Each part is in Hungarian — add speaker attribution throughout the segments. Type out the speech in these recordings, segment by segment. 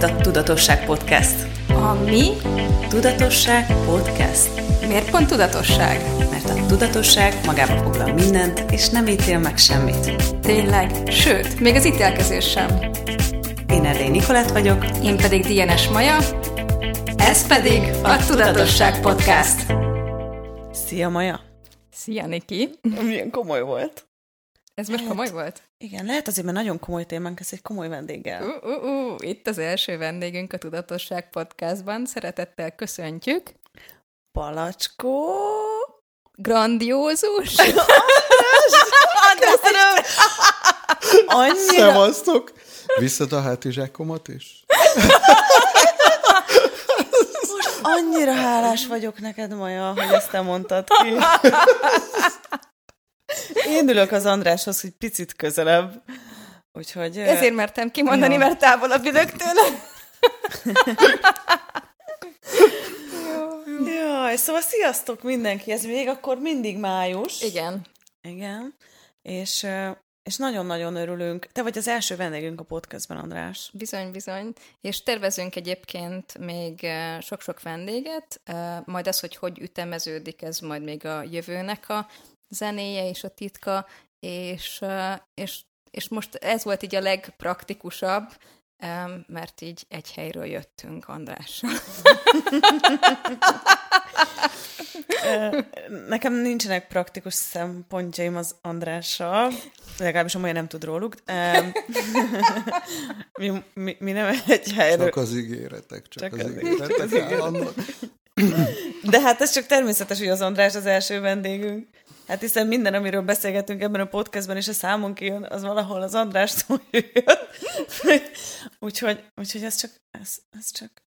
Speaker 1: itt a Tudatosság Podcast.
Speaker 2: A mi?
Speaker 1: Tudatosság Podcast.
Speaker 2: Miért pont tudatosság?
Speaker 1: Mert a tudatosság magába foglal mindent, és nem ítél meg semmit.
Speaker 2: Tényleg, sőt, még az ítélkezés sem.
Speaker 1: Én Erdély Nikolát vagyok.
Speaker 2: Én pedig Dienes Maja. Ez pedig a Tudatosság Podcast.
Speaker 1: Szia, Maja!
Speaker 2: Szia, Niki!
Speaker 1: Milyen komoly volt.
Speaker 2: Ez most komoly volt?
Speaker 1: Igen, lehet azért, mert nagyon komoly témánk, ez egy komoly vendéggel.
Speaker 2: Uh, uh, uh, itt az első vendégünk a Tudatosság Podcastban. Szeretettel köszöntjük.
Speaker 1: Palacskó...
Speaker 2: Grandiózus!
Speaker 1: Köszönöm! Annyira...
Speaker 3: Szevasztok! Visszad a hátizsákomat is?
Speaker 1: Annyira hálás vagyok neked, Maja, hogy ezt te mondtad ki. Én ülök az Andráshoz, hogy picit közelebb. Úgyhogy...
Speaker 2: Ezért mertem kimondani,
Speaker 1: Ja.
Speaker 2: mert távolabb ülök tőle.
Speaker 1: Jaj, szóval sziasztok mindenki, ez még akkor mindig május.
Speaker 2: Igen.
Speaker 1: Igen. És, és nagyon-nagyon örülünk. Te vagy az első vendégünk a podcastben, András.
Speaker 2: Bizony, bizony. És tervezünk egyébként még sok-sok vendéget, majd az, hogy hogy ütemeződik, ez majd még a jövőnek a zenéje és a titka, és, és, és most ez volt így a legpraktikusabb, mert így egy helyről jöttünk Andrással.
Speaker 1: Nekem nincsenek praktikus szempontjaim az Andrással, legalábbis amolyan nem tud róluk. Mi, mi, mi nem egy helyről.
Speaker 3: Csak az ígéretek, csak,
Speaker 1: Csak
Speaker 3: az
Speaker 1: az
Speaker 3: ígéretek állandóan.
Speaker 1: De hát ez csak természetes, hogy az András az első vendégünk. Hát hiszen minden, amiről beszélgetünk ebben a podcastben, és a számon kijön, az valahol az Andrástól jött. úgyhogy, úgyhogy ez csak, ez, ez csak,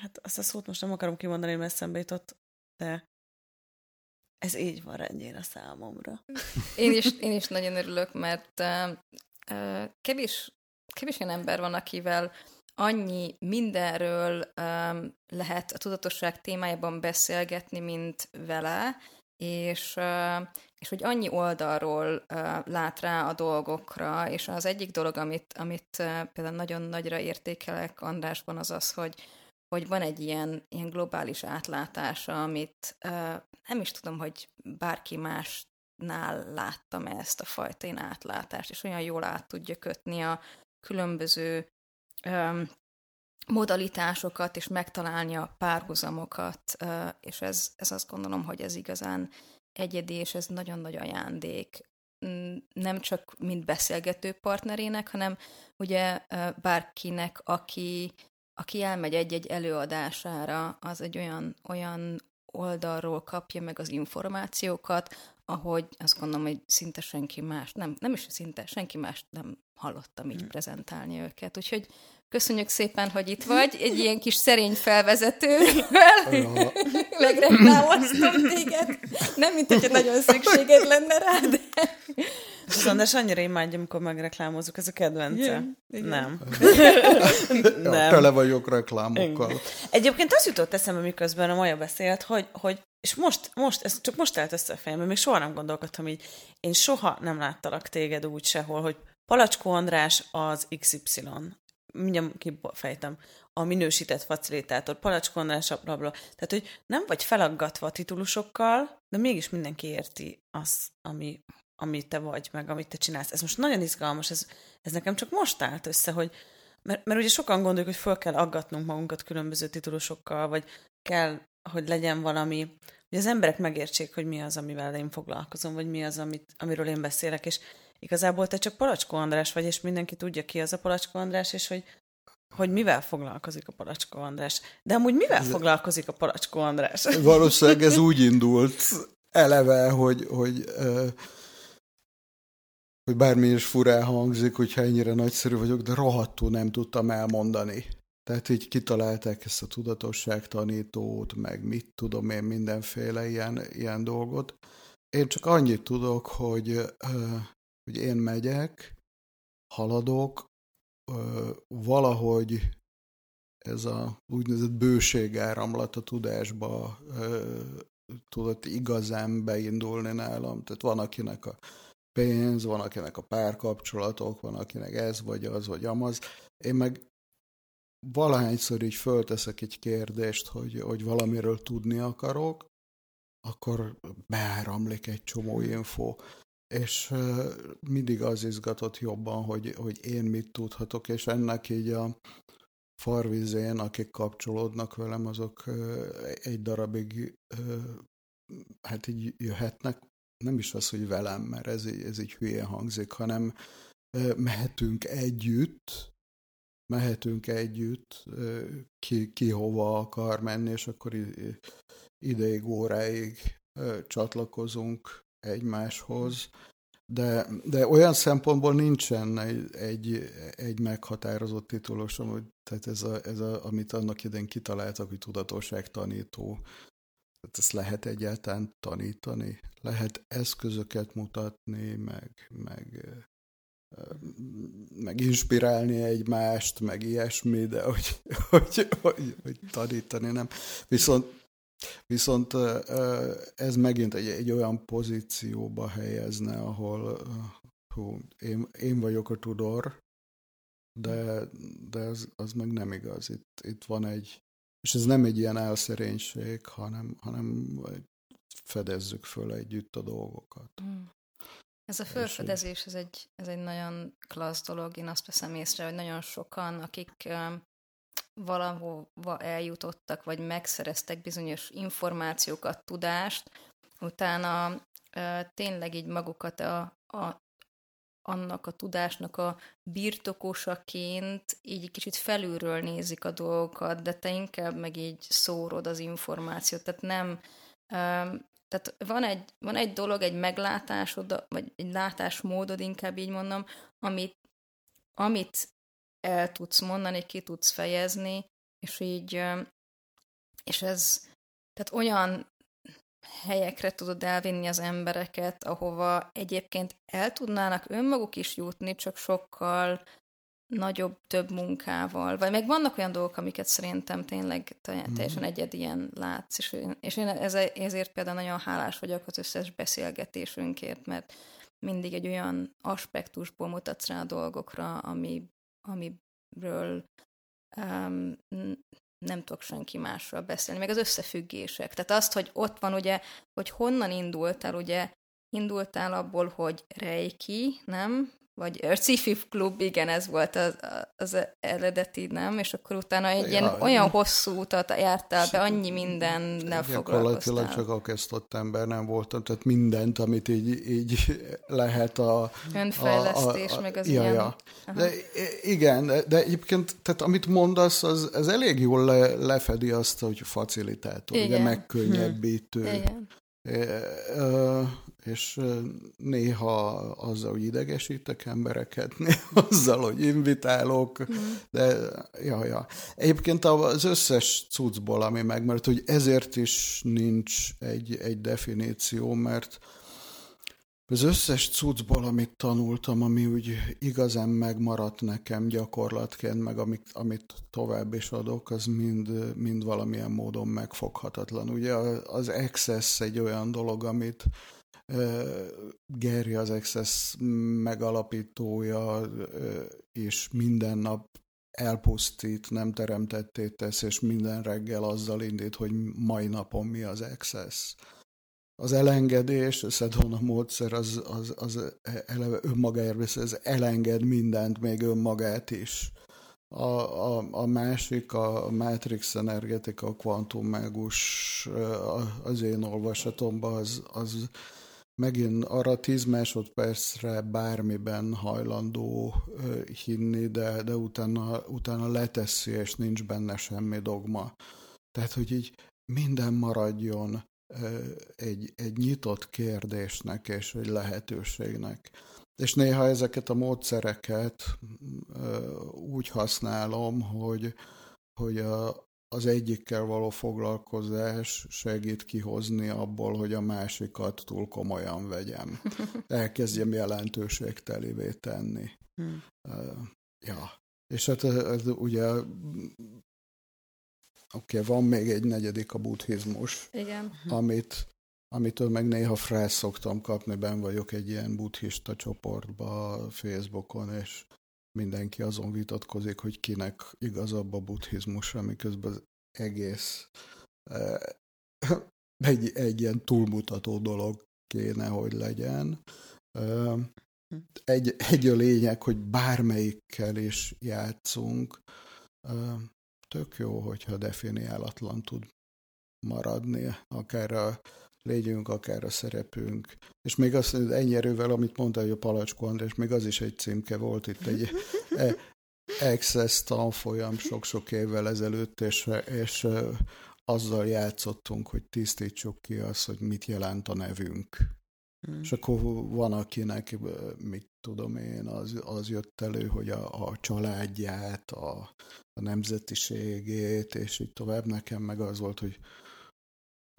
Speaker 1: hát azt a szót most nem akarom kimondani, mert eszembe jutott, de ez így van rendjén a számomra.
Speaker 2: Én is, én is nagyon örülök, mert uh, kevés, kevés olyan ember van, akivel annyi mindenről um, lehet a tudatosság témájában beszélgetni, mint vele, és, és hogy annyi oldalról lát rá a dolgokra, és az egyik dolog, amit, amit például nagyon nagyra értékelek Andrásban, az az, hogy, hogy van egy ilyen, ilyen globális átlátása, amit nem is tudom, hogy bárki más nál láttam ezt a fajta én átlátást, és olyan jól át tudja kötni a különböző modalitásokat, és megtalálni a párhuzamokat, és ez, ez azt gondolom, hogy ez igazán egyedi, és ez nagyon nagy ajándék. Nem csak mint beszélgető partnerének, hanem ugye bárkinek, aki, aki elmegy egy-egy előadására, az egy olyan, olyan oldalról kapja meg az információkat, ahogy azt gondolom, hogy szinte senki más, nem, nem is szinte, senki más nem hallottam így prezentálni őket. Úgyhogy köszönjük szépen, hogy itt vagy, egy ilyen kis szerény felvezetővel megreklámoztam téged. Nem, mint hogyha nagyon szükséged lenne rá,
Speaker 1: András annyira imádja, amikor megreklámozzuk, ez a kedvence.
Speaker 2: Igen, igen.
Speaker 1: Nem.
Speaker 3: Ja,
Speaker 1: Nem.
Speaker 3: tele vagyok reklámokkal.
Speaker 1: Igen. Egyébként az jutott eszembe, miközben a Maja beszélt, hogy, hogy és most, most, ez csak most állt össze a fejembe, még soha nem gondolkodtam így, én soha nem láttalak téged úgy sehol, hogy Palacskó András az XY. Mindjárt kifejtem. A minősített facilitátor, Palacskó András a bla, bla. Tehát, hogy nem vagy felaggatva a titulusokkal, de mégis mindenki érti azt, ami, ami te vagy, meg amit te csinálsz. Ez most nagyon izgalmas, ez, ez nekem csak most állt össze, hogy mert, mert ugye sokan gondoljuk, hogy föl kell aggatnunk magunkat különböző titulusokkal, vagy kell, hogy legyen valami, hogy az emberek megértsék, hogy mi az, amivel én foglalkozom, vagy mi az, amit, amiről én beszélek, és igazából te csak Palacskó András vagy, és mindenki tudja ki az a Palacskó András, és hogy, hogy mivel foglalkozik a Palacskó András. De amúgy mivel foglalkozik a Palacskó András?
Speaker 3: Valószínűleg ez úgy indult eleve, hogy, hogy, hogy bármi is furán hangzik, hogyha ennyire nagyszerű vagyok, de rohadtul nem tudtam elmondani. Tehát így kitalálták ezt a tudatosságtanítót, meg mit tudom én, mindenféle ilyen, ilyen dolgot. Én csak annyit tudok, hogy, hogy én megyek, haladok, valahogy ez a úgynevezett bőségáramlat a tudásba tudott igazán beindulni nálam. Tehát van, akinek a pénz, van, akinek a párkapcsolatok, van, akinek ez, vagy az, vagy amaz. Én meg valahányszor így fölteszek egy kérdést, hogy, hogy valamiről tudni akarok, akkor beáramlik egy csomó info, és mindig az izgatott jobban, hogy, hogy én mit tudhatok, és ennek így a farvizén, akik kapcsolódnak velem, azok egy darabig hát így jöhetnek, nem is az, hogy velem, mert ez ez így hülye hangzik, hanem mehetünk együtt, mehetünk együtt, ki, ki hova akar menni, és akkor ideig, óráig csatlakozunk egymáshoz, de, de olyan szempontból nincsen egy, egy, meghatározott titulosom, hogy tehát ez, a, ez a, amit annak idején kitaláltak, hogy tudatosságtanító, tehát ezt lehet egyáltalán tanítani, lehet eszközöket mutatni, meg, meg meg inspirálni egymást, meg ilyesmi, de hogy, hogy, hogy, hogy tanítani nem. Viszont, viszont ez megint egy, egy olyan pozícióba helyezne, ahol hú, én, én vagyok a tudor, de, de az, az meg nem igaz. Itt, itt van egy, és ez nem egy ilyen elszerénység, hanem, hanem fedezzük föl együtt a dolgokat. Mm.
Speaker 2: Ez a felfedezés, ez egy, ez egy nagyon klassz dolog. Én azt veszem észre, hogy nagyon sokan, akik valahova eljutottak, vagy megszereztek bizonyos információkat, tudást, utána tényleg így magukat a, a, annak a tudásnak a birtokosaként így kicsit felülről nézik a dolgokat, de te inkább meg így szórod az információt, tehát nem tehát van egy, van egy dolog, egy meglátásod, vagy egy látásmódod, inkább így mondom, amit, amit el tudsz mondani, ki tudsz fejezni, és így, és ez, tehát olyan helyekre tudod elvinni az embereket, ahova egyébként el tudnának önmaguk is jutni, csak sokkal nagyobb, több munkával, vagy meg vannak olyan dolgok, amiket szerintem tényleg teljesen mm. egyedien látsz, és én, és én ezért például nagyon hálás vagyok az összes beszélgetésünkért, mert mindig egy olyan aspektusból mutatsz rá a dolgokra, ami, amiről um, nem tudok senki másról beszélni, meg az összefüggések. Tehát azt, hogy ott van ugye, hogy honnan indultál, ugye indultál abból, hogy Reiki, nem? Vagy Sci-Fi Club, igen, ez volt az, az eredeti, nem? És akkor utána egy ja, ilyen olyan hosszú utat jártál be, annyi mindennel foglalkoztál.
Speaker 3: csak a kezdott ember nem voltam, tehát mindent, amit így, így lehet a...
Speaker 2: Önfejlesztés, a, a, a, meg az ja, ilyen... Ja.
Speaker 3: De, igen, de egyébként, tehát amit mondasz, az, az elég jól le, lefedi azt, hogy facilitátor, igen. ugye megkönnyebbítő. Hm. Igen és néha azzal, hogy idegesítek embereket, néha azzal, hogy invitálok, de ja, ja. Egyébként az összes cuccból, ami megmaradt, hogy ezért is nincs egy, egy definíció, mert az összes cuccból, amit tanultam, ami úgy igazán megmaradt nekem gyakorlatként, meg amit, amit tovább is adok, az mind, mind valamilyen módon megfoghatatlan. Ugye az Access egy olyan dolog, amit Gary az Access megalapítója, és minden nap elpusztít, nem teremtetté tesz, és minden reggel azzal indít, hogy mai napon mi az Access az elengedés, a Sedona módszer az, az, az eleve önmagáért beszél, ez elenged mindent, még önmagát is. A, a, a másik, a Matrix energetika, a kvantummágus, az én olvasatomban, az, az megint arra tíz másodpercre bármiben hajlandó hinni, de, de utána, utána leteszi, és nincs benne semmi dogma. Tehát, hogy így minden maradjon egy, egy nyitott kérdésnek és egy lehetőségnek. És néha ezeket a módszereket úgy használom, hogy, hogy a, az egyikkel való foglalkozás segít kihozni abból, hogy a másikat túl komolyan vegyem. Elkezdjem jelentőségtelivé tenni. Hmm. Ja. És hát ez ugye Oké, okay, van még egy negyedik a buddhizmus.
Speaker 2: Igen.
Speaker 3: Amit, amitől meg néha frás szoktam kapni, ben vagyok egy ilyen buddhista csoportba Facebookon, és mindenki azon vitatkozik, hogy kinek igazabb a buddhizmusra, miközben az egész egy, egy ilyen túlmutató dolog kéne, hogy legyen. Egy, egy a lényeg, hogy bármelyikkel is játszunk, tök jó, hogyha definiálatlan tud maradni, akár a légyünk, akár a szerepünk. És még az, ennyi erővel, amit mondta, hogy a Palacskó András, még az is egy címke volt itt egy e, Access tanfolyam sok-sok évvel ezelőtt, és, és azzal játszottunk, hogy tisztítsuk ki azt, hogy mit jelent a nevünk. Hmm. És akkor van, akinek, mit tudom én, az, az jött elő, hogy a, a családját, a, a nemzetiségét, és így tovább. Nekem meg az volt, hogy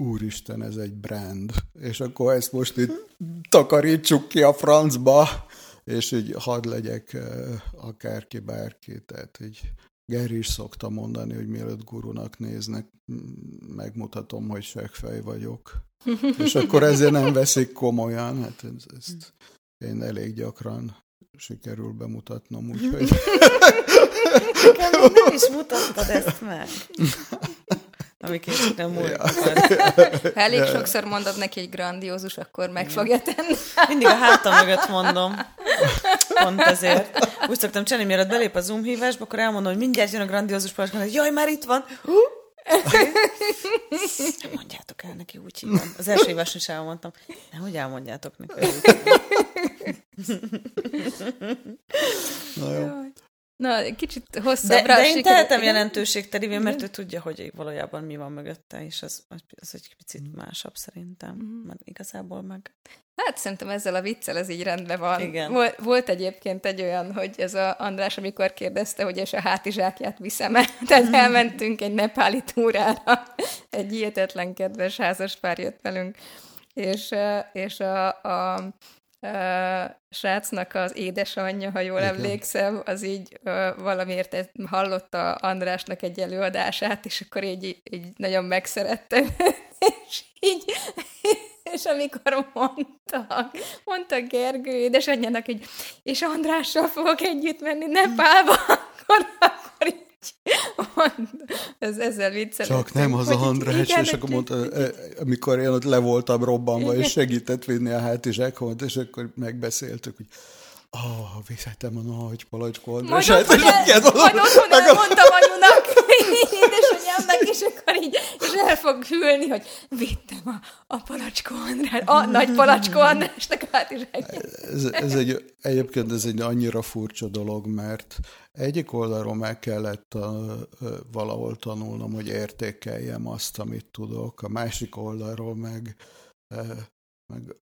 Speaker 3: úristen, ez egy brand, és akkor ezt most itt takarítsuk ki a francba, és így hadd legyek akárki, bárki, tehát így Geri is szokta mondani, hogy mielőtt gurunak néznek, megmutatom, hogy segfej vagyok. És akkor ezért nem veszik komolyan. Hát ezt én elég gyakran sikerül bemutatnom, úgyhogy...
Speaker 1: nem is mutattad ezt meg. Ami kicsit nem múlt. Ja.
Speaker 2: Ha elég sokszor mondod neki egy grandiózus, akkor meg fogja tenni.
Speaker 1: Mindig a hátam mögött mondom. Pont ezért. Úgy szoktam csinálni, mielőtt belép a Zoom hívásba, akkor elmondom, hogy mindjárt jön a grandiózus parancs, hogy jaj, már itt van. Nem mondjátok el neki, úgy hívom. Az első hívás is elmondtam. Nem, hogy elmondjátok neki.
Speaker 3: Na jó.
Speaker 2: Na, kicsit hosszabbra
Speaker 1: De, de én tehetem jelentőségtelivén, mert ő tudja, hogy valójában mi van mögötte, és az, az egy picit mm. másabb szerintem, mm. mert igazából meg...
Speaker 2: Hát szerintem ezzel a viccel ez így rendben van. Igen. Volt, volt egyébként egy olyan, hogy ez a András, amikor kérdezte, hogy és a hátizsákját viszem-e, tehát elmentünk egy nepáli túrára, egy hihetetlen kedves házas pár jött velünk, és, és a, a srácnak az édesanyja, ha jól Igen. emlékszem, az így valamiért hallotta Andrásnak egy előadását, és akkor így, így nagyon megszerette és így, és amikor mondta, mondta Gergő édesanyjának, hogy és Andrással fogok együtt menni Nepálba, akkor, akkor így ez, ezzel viccelődtünk.
Speaker 3: Csak nem az a András, igen, és akkor mondta, e, amikor én ott le voltam robbanva, igen. és segített vinni a hátizsákomat, és akkor megbeszéltük, hogy Ah, oh, viszhetem a nagy palacskó Andrását.
Speaker 2: Mondom, hogy, el, majd otthon elmondtam anyunak, édesanyámnak, és akkor így, és el fog hűlni, hogy vittem a, a palacskó András, a nagy palacskó Andrásnak át is
Speaker 3: ez, ez egy, egyébként ez egy annyira furcsa dolog, mert egyik oldalról meg kellett a, valahol tanulnom, hogy értékeljem azt, amit tudok, a másik oldalról meg, meg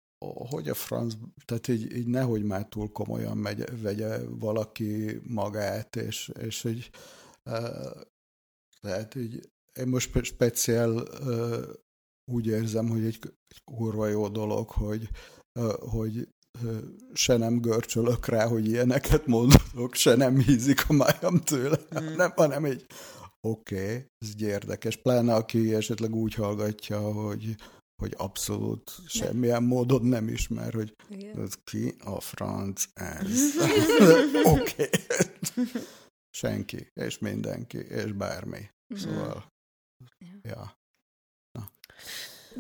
Speaker 3: hogy a franc, tehát így, így nehogy már túl komolyan megy, vegye valaki magát, és, és így, tehát így én most speciál úgy érzem, hogy egy, egy kurva jó dolog, hogy, hogy se nem görcsölök rá, hogy ilyeneket mondok, se nem hízik a májam tőle, mm. nem, hanem egy oké, okay, ez egy érdekes. Pláne aki esetleg úgy hallgatja, hogy, hogy abszolút semmilyen módon nem ismer, hogy ez ki a franc ez. oké. Senki, és mindenki, és bármi. Mm. Szóval, ja.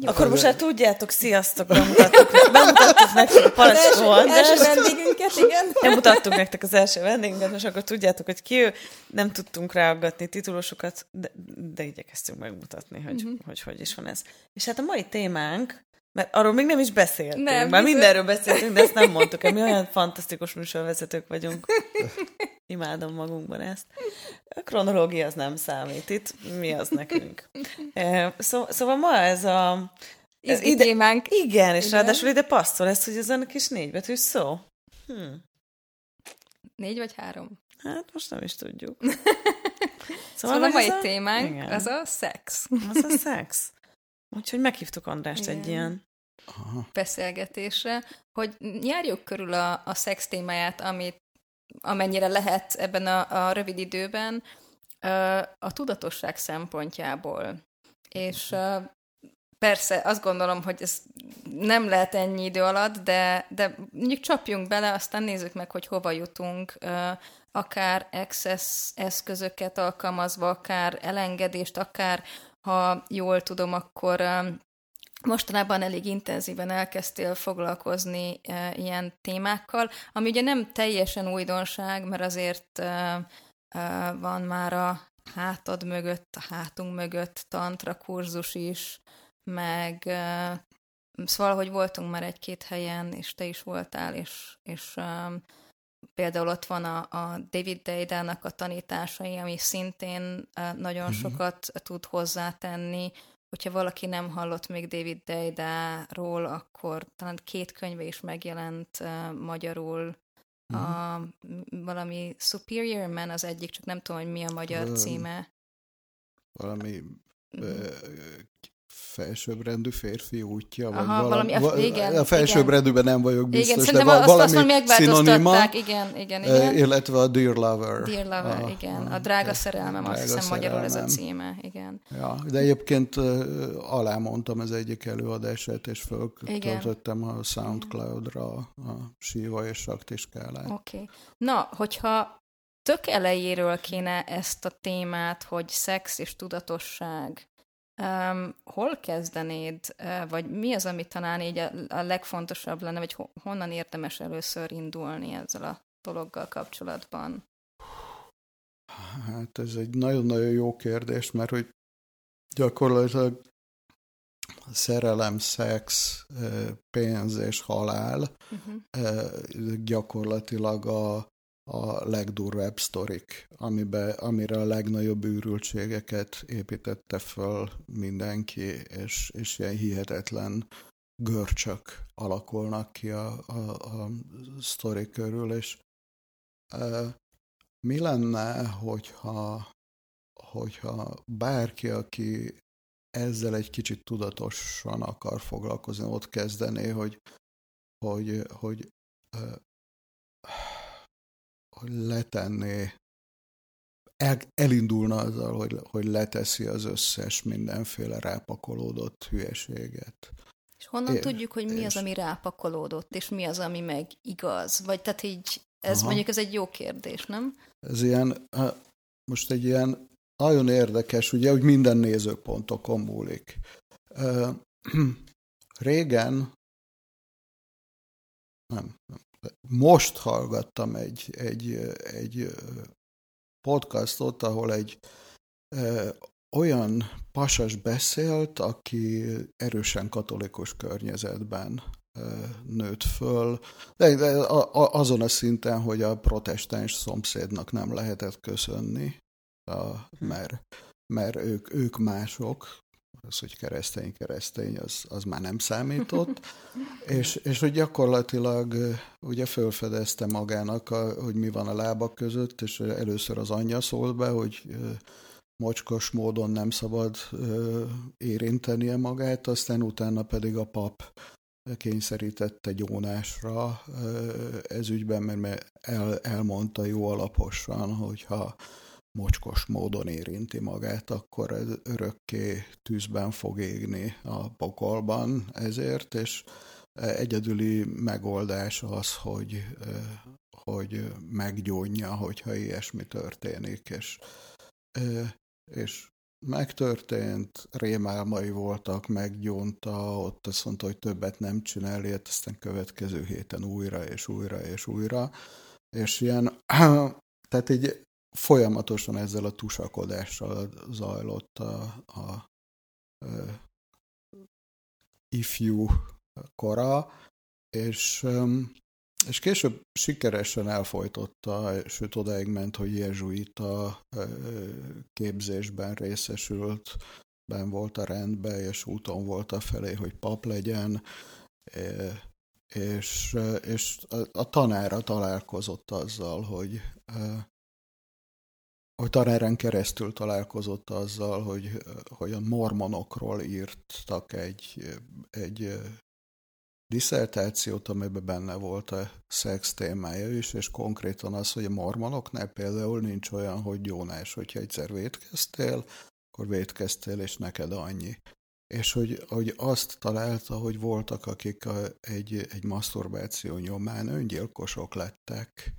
Speaker 1: Jó, Akkor most már tudjátok, sziasztok, bemutattuk, bemutattuk nektek a Palacskó András.
Speaker 2: első vendégünket, igen.
Speaker 1: Bemutattuk nektek az első vendégünket, most akkor tudjátok, hogy ki ő. Nem tudtunk ráaggatni titulusokat, de, de igyekeztünk megmutatni, hogy, uh-huh. hogy hogy is van ez. És hát a mai témánk, mert arról még nem is beszéltünk. Nem, Már bizony. mindenről beszéltünk, de ezt nem mondtuk. Mi olyan fantasztikus műsorvezetők vagyunk. Imádom magunkban ezt. A kronológia az nem számít itt. Mi az nekünk? Szó, szóval ma ez a...
Speaker 2: Ez ide, témánk.
Speaker 1: Igen, és igen. ráadásul ide passzol ez, hogy ez a kis négybetűs szó. Hm.
Speaker 2: Négy vagy három?
Speaker 1: Hát most nem is tudjuk.
Speaker 2: Szóval, szóval a mai a... témánk igen. az a szex.
Speaker 1: Az a szex. Úgyhogy meghívtuk Andrást Igen. egy ilyen
Speaker 2: Aha. beszélgetésre, hogy járjuk körül a, a szex témáját, amit amennyire lehet ebben a, a rövid időben, a tudatosság szempontjából. És persze azt gondolom, hogy ez nem lehet ennyi idő alatt, de, de mondjuk csapjunk bele, aztán nézzük meg, hogy hova jutunk. akár access eszközöket alkalmazva, akár elengedést, akár ha jól tudom, akkor mostanában elég intenzíven elkezdtél foglalkozni e, ilyen témákkal, ami ugye nem teljesen újdonság, mert azért e, e, van már a hátad mögött, a hátunk mögött tantra kurzus is, meg e, szóval, hogy voltunk már egy-két helyen, és te is voltál, és, és e, például ott van a, a David Deidának a tanításai, ami szintén e, nagyon mm-hmm. sokat tud hozzátenni, hogyha valaki nem hallott még David Deidáról, akkor talán két könyve is megjelent uh, magyarul. Mm. A, valami Superior Man az egyik, csak nem tudom, hogy mi a magyar um, címe.
Speaker 3: Valami uh, felsőbbrendű férfi útja, vagy
Speaker 2: Aha, valami, valami
Speaker 3: igen, a felsőbbrendűben nem vagyok biztos,
Speaker 2: igen, de val- valami azt megváltoztatták, igen, igen, igen.
Speaker 3: Illetve a Dear Lover.
Speaker 2: Dear Lover, a, igen. A, a Drága Szerelmem, drága azt hiszem szerelmem. magyarul ez a címe, igen.
Speaker 3: Ja, de egyébként uh, alá mondtam az egyik előadását, és föltöltöttem a Soundcloud-ra a Siva és Sakti skálát.
Speaker 2: Oké. Okay. Na, hogyha tök elejéről kéne ezt a témát, hogy szex és tudatosság Um, hol kezdenéd, uh, vagy mi az, ami talán így a, a legfontosabb lenne, vagy ho, honnan érdemes először indulni ezzel a dologgal kapcsolatban?
Speaker 3: Hát ez egy nagyon-nagyon jó kérdés, mert hogy gyakorlatilag szerelem, szex, pénz és halál uh-huh. gyakorlatilag a, a legdurvább sztorik, amibe, amire a legnagyobb űrültségeket építette föl mindenki, és, és ilyen hihetetlen görcsök alakulnak ki a, a, a sztori körül, és e, mi lenne, hogyha, hogyha bárki, aki ezzel egy kicsit tudatosan akar foglalkozni, ott kezdené, hogy, hogy, hogy e, letenné, el, elindulna azzal, hogy, hogy leteszi az összes mindenféle rápakolódott hülyeséget.
Speaker 2: És honnan é, tudjuk, hogy mi és... az, ami rápakolódott, és mi az, ami meg igaz? Vagy tehát így, ez Aha. mondjuk ez egy jó kérdés, nem?
Speaker 3: Ez ilyen, most egy ilyen nagyon érdekes, ugye, hogy minden nézőpontokon múlik. Régen, nem, nem, most hallgattam egy, egy, egy podcastot, ahol egy olyan pasas beszélt, aki erősen katolikus környezetben nőtt föl, de, de azon a szinten, hogy a protestáns szomszédnak nem lehetett köszönni, mert, mert ők, ők mások, az, hogy keresztény, keresztény, az, az már nem számított, és, és hogy gyakorlatilag ugye fölfedezte magának, a, hogy mi van a lábak között, és először az anyja szólt be, hogy mocskos módon nem szabad érintenie magát, aztán utána pedig a pap kényszerítette gyónásra ez ügyben, mert el, elmondta jó alaposan, hogyha mocskos módon érinti magát, akkor ez örökké tűzben fog égni a pokolban ezért, és egyedüli megoldás az, hogy, hogy meggyónja, hogyha ilyesmi történik, és, és megtörtént, rémálmai voltak, meggyónta, ott azt mondta, hogy többet nem csinál ilyet, aztán következő héten újra és újra és újra, és ilyen, tehát így folyamatosan ezzel a tusakodással zajlott a, a, a ifjú kora, és, és később sikeresen elfolytotta, sőt odáig ment, hogy jezsuita képzésben részesült, ben volt a rendben, és úton volt a felé, hogy pap legyen, és, és a tanára találkozott azzal, hogy hogy tanáren keresztül találkozott azzal, hogy, hogy a mormonokról írtak egy, egy diszertációt, amiben benne volt a szex témája is, és konkrétan az, hogy a mormonoknál például nincs olyan, hogy gyónás, hogyha egyszer vétkeztél, akkor vétkeztél, és neked annyi. És hogy, hogy azt találta, hogy voltak, akik a, egy, egy maszturbáció nyomán öngyilkosok lettek,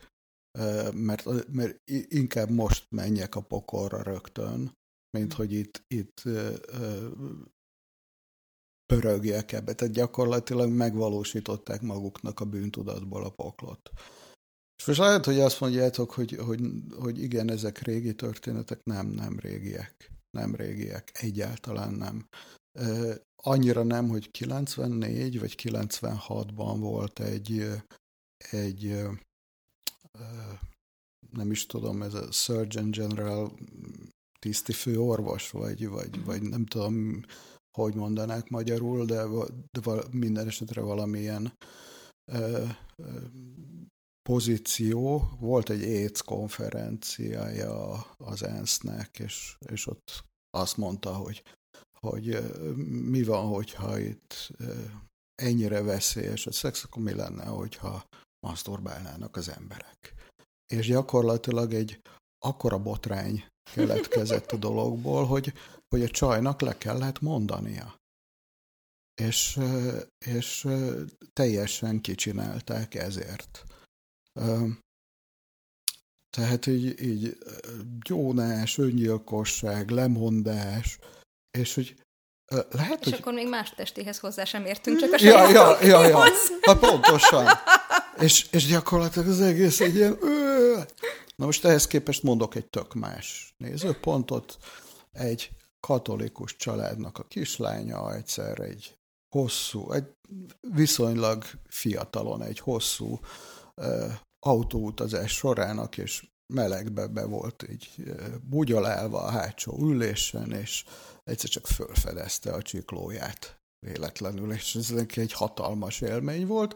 Speaker 3: mert, mert inkább most menjek a pokorra rögtön, mint hogy itt, itt pörögjek ebbe. Tehát gyakorlatilag megvalósították maguknak a bűntudatból a poklot. És most lehet, hogy azt mondjátok, hogy, hogy, hogy igen, ezek régi történetek, nem, nem régiek. Nem régiek, egyáltalán nem. Annyira nem, hogy 94 vagy 96-ban volt egy, egy nem is tudom, ez a Surgeon General tiszti főorvos, vagy, vagy, mhm. vagy nem tudom, hogy mondanák magyarul, de, de minden esetre valamilyen ö, ö, pozíció. Volt egy AIDS konferenciája az ENSZ-nek, és, és ott azt mondta, hogy, hogy mi van, hogyha itt ennyire veszélyes a szex, akkor mi lenne, hogyha maszturbálnának az emberek. És gyakorlatilag egy akkora botrány keletkezett a dologból, hogy, hogy a csajnak le kellett mondania. És, és teljesen kicsinálták ezért. Tehát így, így gyónás, öngyilkosság, lemondás, és hogy lehet,
Speaker 2: és
Speaker 3: hogy...
Speaker 2: akkor még más testéhez hozzá sem értünk, csak a
Speaker 3: ja, ja, ja, ja. Ha pontosan. És, és gyakorlatilag az egész egy ilyen... Na most ehhez képest mondok egy tök más nézőpontot. Egy katolikus családnak a kislánya egyszer egy hosszú, egy viszonylag fiatalon egy hosszú uh, autóutazás sorának, és melegbe be volt így bugyolálva a hátsó ülésen, és egyszer csak fölfedezte a csiklóját véletlenül, és ez neki egy hatalmas élmény volt,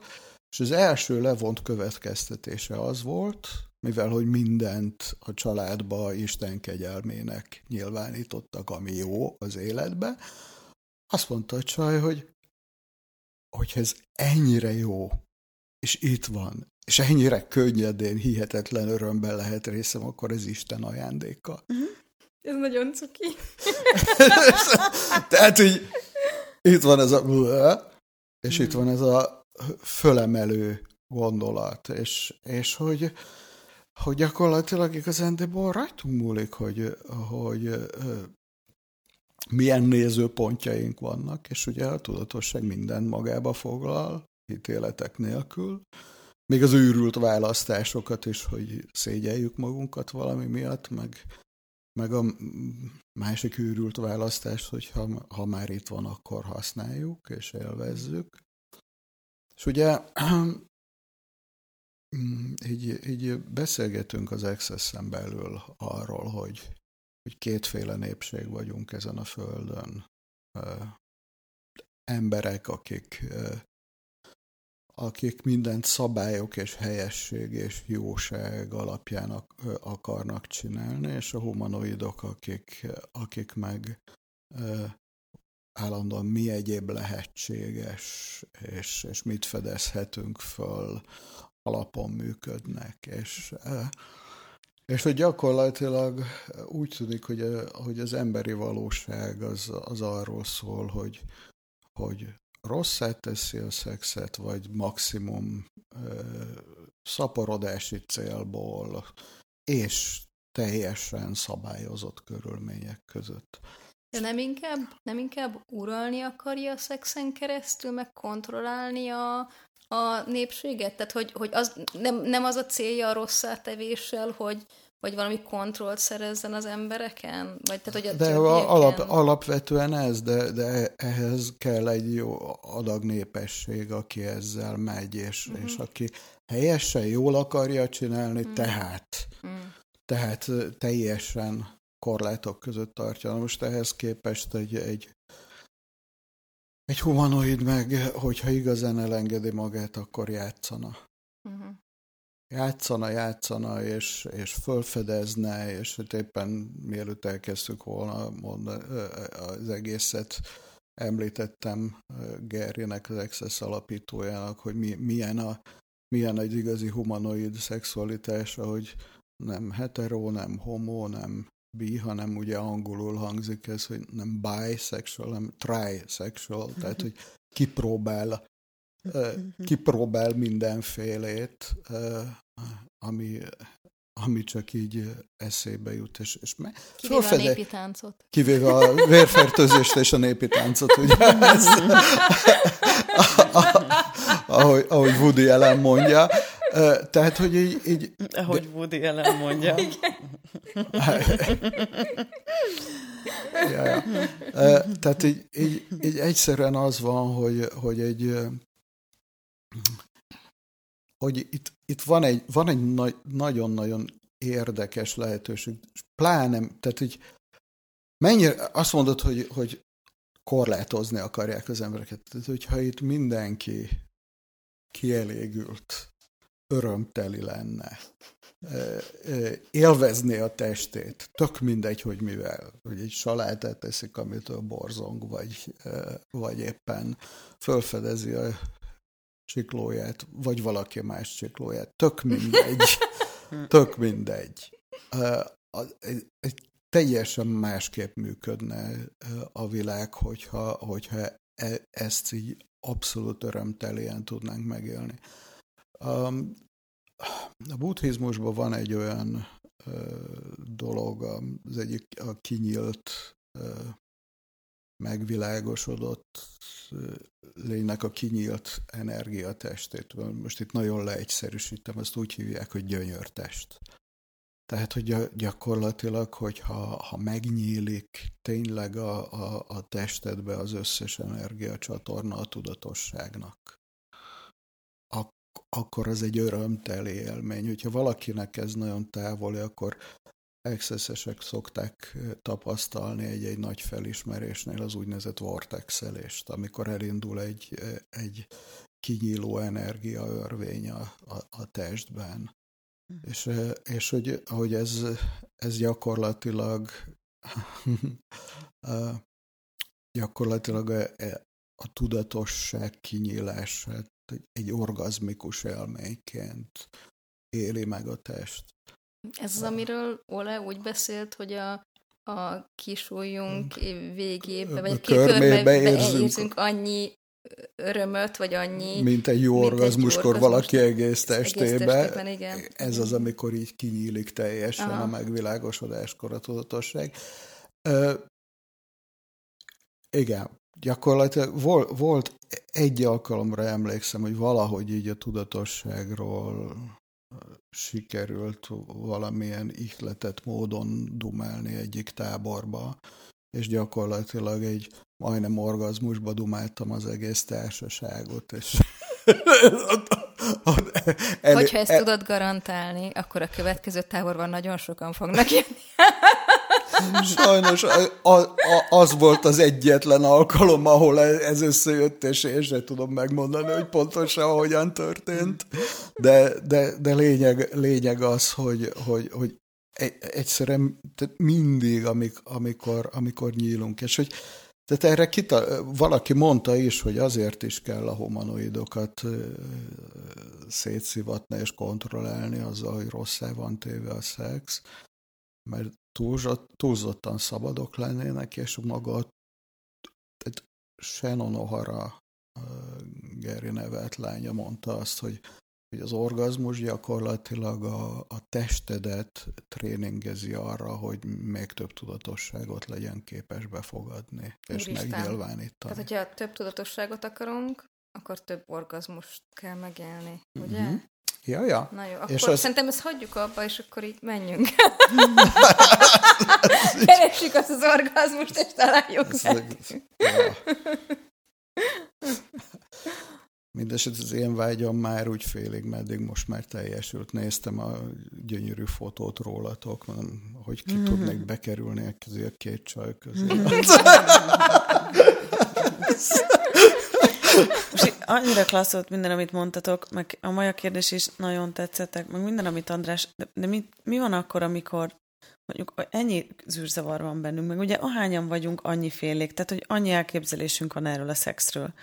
Speaker 3: és az első levont következtetése az volt, mivel hogy mindent a családba Isten kegyelmének nyilvánítottak, ami jó az életbe, azt mondta a csaj, hogy, hogy ez ennyire jó, és itt van, és ennyire könnyedén, hihetetlen örömben lehet részem, akkor ez Isten ajándéka. Uh-huh.
Speaker 2: Ez nagyon cuki.
Speaker 3: Tehát, hogy itt van ez a és itt van ez a fölemelő gondolat, és, és hogy, hogy gyakorlatilag igazándiból rajtunk múlik, hogy, hogy milyen nézőpontjaink vannak, és ugye a tudatosság minden magába foglal, ítéletek nélkül, még az őrült választásokat is, hogy szégyeljük magunkat valami miatt, meg, meg a másik őrült választás, hogy ha, ha már itt van, akkor használjuk és élvezzük. És ugye így, így beszélgetünk az Access-en belül arról, hogy, hogy kétféle népség vagyunk ezen a földön. Emberek, akik akik mindent szabályok és helyesség és jóság alapján akarnak csinálni, és a humanoidok, akik, akik meg állandóan mi egyéb lehetséges, és, és mit fedezhetünk föl, alapon működnek, és, és hogy gyakorlatilag úgy tűnik, hogy, hogy az emberi valóság az, az arról szól, hogy, hogy rosszát teszi a szexet, vagy maximum ö, szaporodási célból, és teljesen szabályozott körülmények között.
Speaker 2: De nem inkább, nem inkább uralni akarja a szexen keresztül, meg kontrollálni a, a népséget? Tehát, hogy, hogy az, nem, nem az a célja a rossz átevéssel, hogy, hogy valami kontrollt szerezzen az embereken? Vagy tehát, hogy a
Speaker 3: de alap, alapvetően ez, de, de ehhez kell egy jó adag népesség, aki ezzel megy, és, uh-huh. és aki helyesen jól akarja csinálni, uh-huh. tehát, uh-huh. tehát teljesen korlátok között tartja. Most ehhez képest egy, egy, egy humanoid meg, hogyha igazán elengedi magát, akkor játszana. Uh-huh játszana, játszana, és, és fölfedezne, és hogy éppen mielőtt elkezdtük volna mondani, az egészet, említettem Gerrynek, az Access alapítójának, hogy mi, milyen, a, milyen egy igazi humanoid szexualitása, hogy nem hetero, nem homo, nem bi, hanem ugye angolul hangzik ez, hogy nem bisexual, hanem trisexual, tehát hogy kipróbál kipróbál mindenfélét, ami, ami csak így eszébe jut. És, és me,
Speaker 2: kivéve fölfede, a népi táncot.
Speaker 3: Kivéve a vérfertőzést és a népi táncot, ugye? Ez, ahogy, ahogy Woody Allen mondja. Tehát, hogy így... így
Speaker 1: ahogy de... Woody Allen mondja.
Speaker 3: ja, ja. Tehát így, így, így egyszerűen az van, hogy, hogy egy hogy itt, itt van egy, van egy na, nagyon-nagyon érdekes lehetőség, pláne, tehát így mennyire, azt mondod, hogy, hogy korlátozni akarják az embereket. Tehát, hogyha itt mindenki kielégült, örömteli lenne, élvezné a testét, tök mindegy, hogy mivel, hogy egy salátát teszik, amitől borzong, vagy, vagy éppen fölfedezi a csiklóját, vagy valaki más csiklóját. Tök mindegy. Tök mindegy. Egy teljesen másképp működne a világ, hogyha, hogyha e, ezt így abszolút örömtelien tudnánk megélni. A buddhizmusban van egy olyan dolog, az egyik a kinyílt megvilágosodott lénynek a kinyílt energiatestét. Most itt nagyon leegyszerűsítem, ezt úgy hívják, hogy gyönyörtest. Tehát, hogy gyakorlatilag, hogyha ha megnyílik tényleg a, a, a testedbe az összes energiacsatorna a tudatosságnak, ak, akkor az egy örömteli élmény. Hogyha valakinek ez nagyon távoli, akkor accessesek szokták tapasztalni egy-egy nagy felismerésnél az úgynevezett vortexelést, amikor elindul egy, egy kinyíló energia örvény a, a, a testben. Hm. És, és hogy, hogy ez, ez gyakorlatilag gyakorlatilag a, a tudatosság kinyílását egy orgazmikus élményként éli meg a test.
Speaker 2: Ez az, amiről Ole úgy beszélt, hogy a, a kisújjunk végébe, vagy a körmébe érzünk. érzünk annyi örömöt, vagy annyi...
Speaker 3: Mint egy jó orgazmuskor valaki egész testébe. Egész testében, igen. Ez az, amikor így kinyílik teljesen Aha. a megvilágosodáskor a tudatosság. Ö, igen, gyakorlatilag volt, volt egy alkalomra emlékszem, hogy valahogy így a tudatosságról sikerült valamilyen ihletett módon dumálni egyik táborba, és gyakorlatilag egy majdnem orgazmusba dumáltam az egész társaságot, és
Speaker 2: el, Hogyha ezt el, tudod garantálni, akkor a következő táborban nagyon sokan fognak jönni.
Speaker 3: Sajnos a, a, az volt az egyetlen alkalom, ahol ez összejött, és én sem tudom megmondani, hogy pontosan hogyan történt. De, de, de lényeg, lényeg az, hogy, hogy, hogy egyszerűen tehát mindig, amik, amikor, amikor nyílunk, és hogy tehát erre kita, valaki mondta is, hogy azért is kell a humanoidokat szétszivatni és kontrollálni azzal, hogy rosszá van téve a szex, mert túlzottan szabadok lennének, és maga tehát Shannon O'Hara Geri nevelt lánya mondta azt, hogy, hogy az orgazmus gyakorlatilag a, a testedet tréningezi arra, hogy még több tudatosságot legyen képes befogadni, és Úristen. megnyilvánítani.
Speaker 2: Tehát, hogyha több tudatosságot akarunk, akkor több orgazmust kell megélni, ugye? Mm-hmm.
Speaker 3: Ja, ja.
Speaker 2: Na jó, akkor és az... szerintem ezt hagyjuk abba, és akkor így menjünk. Keressük azt az orgazmust, és találjuk meg. Ja.
Speaker 3: Mindeneset az én vágyam már úgy félig, meddig most már teljesült. Néztem a gyönyörű fotót rólatok, hogy ki mm-hmm. tudnék bekerülni közé a két csaj közé.
Speaker 1: Annyira klassz volt minden, amit mondtatok, meg a Maja kérdés is nagyon tetszettek, meg minden, amit András, de, de mi, mi van akkor, amikor mondjuk ennyi zűrzavar van bennünk, meg ugye ahányan vagyunk annyi félék, tehát hogy annyi elképzelésünk van erről a szexről,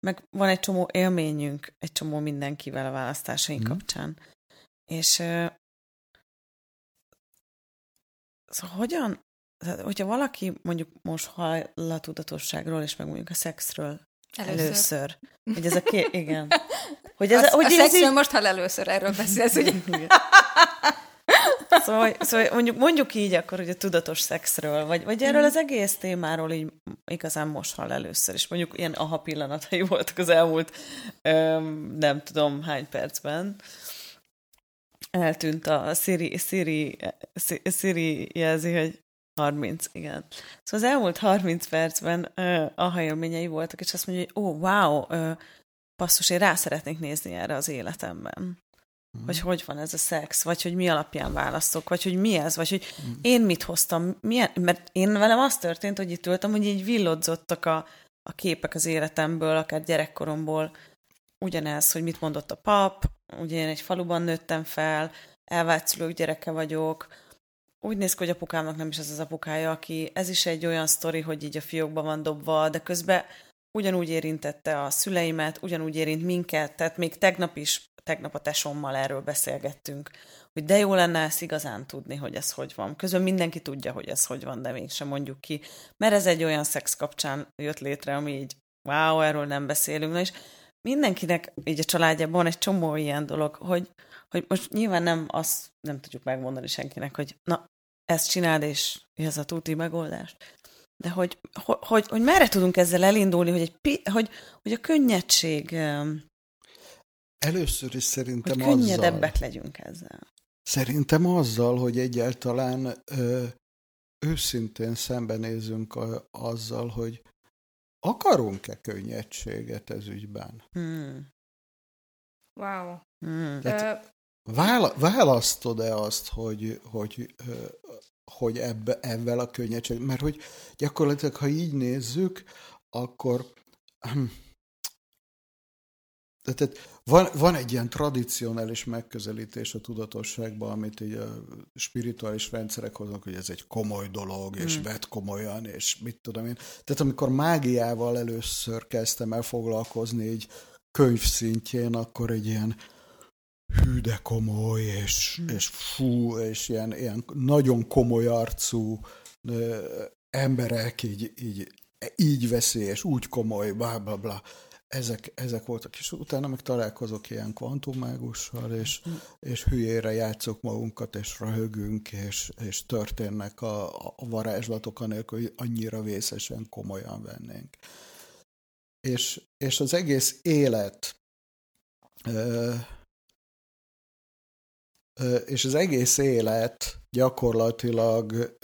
Speaker 1: meg van egy csomó élményünk, egy csomó mindenkivel a választásaink mm. kapcsán. És uh, szóval hogyan, hogyha valaki mondjuk most hall a tudatosságról, és meg mondjuk a szexről Először. Először. Hogy ez a ké... Igen.
Speaker 2: Hogy ez, a, hogy a szexről így... most hall először erről beszélsz, ugye?
Speaker 1: Szóval, szóval mondjuk, mondjuk így akkor, hogy a tudatos szexről, vagy, vagy erről mm. az egész témáról így igazán most hall először, és mondjuk ilyen aha pillanatai voltak az elmúlt öm, nem tudom hány percben. Eltűnt a Siri, Siri, Siri jelzi, hogy 30, igen. Szóval az elmúlt 30 percben uh, aha élményei voltak, és azt mondja, hogy ó, oh, wow, uh, passzus, én rá szeretnék nézni erre az életemben. Mm. Hogy hogy van ez a szex, vagy hogy mi alapján választok, vagy hogy mi ez, vagy hogy mm. én mit hoztam, milyen, mert én velem az történt, hogy itt ültem, hogy így villodzottak a, a képek az életemből, akár gyerekkoromból, ugyanez, hogy mit mondott a pap, ugye én egy faluban nőttem fel, elvált szülők gyereke vagyok, úgy néz ki, hogy apukámnak nem is ez az apukája, aki, ez is egy olyan sztori, hogy így a fiókba van dobva, de közben ugyanúgy érintette a szüleimet, ugyanúgy érint minket, tehát még tegnap is, tegnap a tesommal erről beszélgettünk, hogy de jó lenne ezt igazán tudni, hogy ez hogy van. Közben mindenki tudja, hogy ez hogy van, de mégsem mondjuk ki, mert ez egy olyan szex kapcsán jött létre, ami így, wow, erről nem beszélünk. Na és mindenkinek így a családjában van egy csomó ilyen dolog, hogy, hogy most nyilván nem azt nem tudjuk megmondani senkinek, hogy na, ezt csináld, és ez a tuti megoldás. De hogy, hogy, hogy, hogy merre tudunk ezzel elindulni, hogy, egy, hogy, hogy a könnyedség...
Speaker 3: Először is szerintem
Speaker 1: hogy könnyedebbek azzal, legyünk ezzel.
Speaker 3: Szerintem azzal, hogy egyáltalán ö, őszintén szembenézünk a, azzal, hogy akarunk-e könnyedséget ez ügyben. Hmm.
Speaker 2: Wow.
Speaker 3: Hmm. Tehát, választod-e azt, hogy, hogy, hogy ebbe, ebben a könnyedség? Mert hogy gyakorlatilag, ha így nézzük, akkor hm, tehát van, van egy ilyen tradicionális megközelítés a tudatosságban, amit így a spirituális rendszerek hoznak, hogy ez egy komoly dolog, és mm. vett komolyan, és mit tudom én. Tehát amikor mágiával először kezdtem el foglalkozni így könyv szintjén, akkor egy ilyen hű de komoly, és, hmm. és fú, és ilyen, ilyen nagyon komoly arcú ö, emberek így, így, így veszi, és úgy komoly, bla bla bla. Ezek, ezek voltak, és utána meg találkozok ilyen kvantummágussal, és, hmm. és hülyére játszok magunkat, és röhögünk, és, és történnek a, a varázslatok anélkül, hogy annyira vészesen komolyan vennénk. És, és az egész élet és az egész élet gyakorlatilag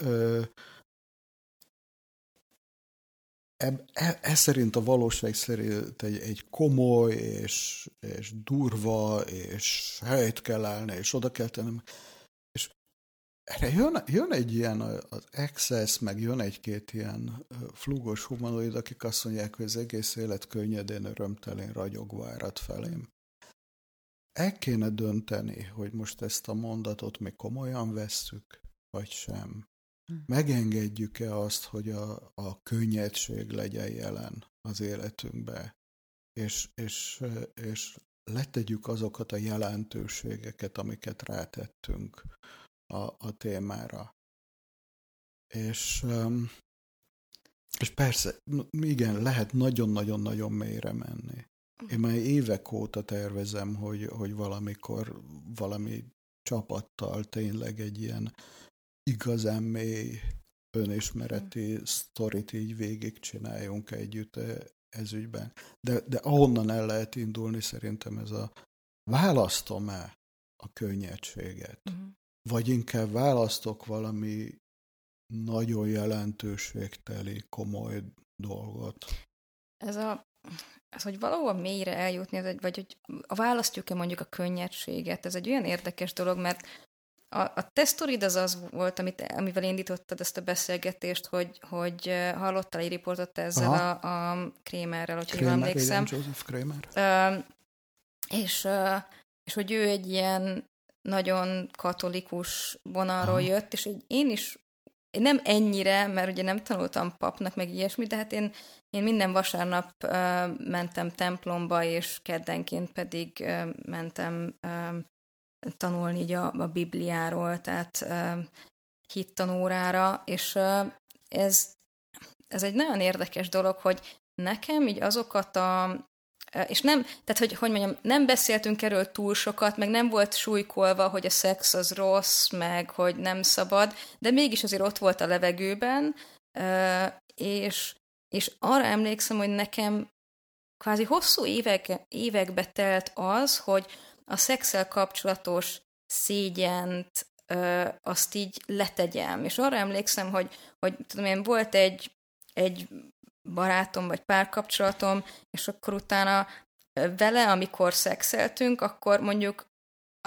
Speaker 3: ez e, szerint a valóság szerint egy, egy komoly és, és durva, és helyt kell állni, és oda kell tenni. És erre jön, jön egy ilyen az excess, meg jön egy-két ilyen flugos humanoid, akik azt mondják, hogy az egész élet könnyedén, örömtelén ragyogva árad felém el kéne dönteni, hogy most ezt a mondatot mi komolyan vesszük, vagy sem. Hm. Megengedjük-e azt, hogy a, a könnyedség legyen jelen az életünkbe, és, és, és letegyük azokat a jelentőségeket, amiket rátettünk a, a témára. És, és persze, igen, lehet nagyon-nagyon-nagyon mélyre menni. Én már évek óta tervezem, hogy, hogy valamikor valami csapattal tényleg egy ilyen igazán mély önismereti mm. sztorit így végig csináljunk együtt e, ez ügyben. De, de ahonnan el lehet indulni szerintem ez a választom-e a könnyedséget? Mm. Vagy inkább választok valami nagyon jelentőségteli, komoly dolgot?
Speaker 2: Ez a az, hogy valahol mélyre eljutni, vagy hogy a választjuk-e mondjuk a könnyedséget, ez egy olyan érdekes dolog, mert a, a te sztorid az az volt, amit, amivel indítottad ezt a beszélgetést, hogy, hogy hallottál egy riportot ezzel a, a Kramerrel, hogyha Kramer, jól emlékszem.
Speaker 3: Igen, Joseph Kramer.
Speaker 2: Uh, és, uh, és hogy ő egy ilyen nagyon katolikus vonalról Aha. jött, és hogy én is én nem ennyire, mert ugye nem tanultam papnak, meg ilyesmi, de hát én, én minden vasárnap uh, mentem templomba, és keddenként pedig uh, mentem uh, tanulni így a, a Bibliáról, tehát uh, hittanórára, és uh, ez, ez egy nagyon érdekes dolog, hogy nekem így azokat a és nem, tehát hogy, hogy mondjam, nem beszéltünk erről túl sokat, meg nem volt súlykolva, hogy a szex az rossz, meg hogy nem szabad, de mégis azért ott volt a levegőben, és, és arra emlékszem, hogy nekem kvázi hosszú évek, évekbe telt az, hogy a szexel kapcsolatos szégyent, azt így letegyem. És arra emlékszem, hogy, hogy tudom én, volt egy, egy barátom vagy párkapcsolatom, és akkor utána vele, amikor szexeltünk, akkor mondjuk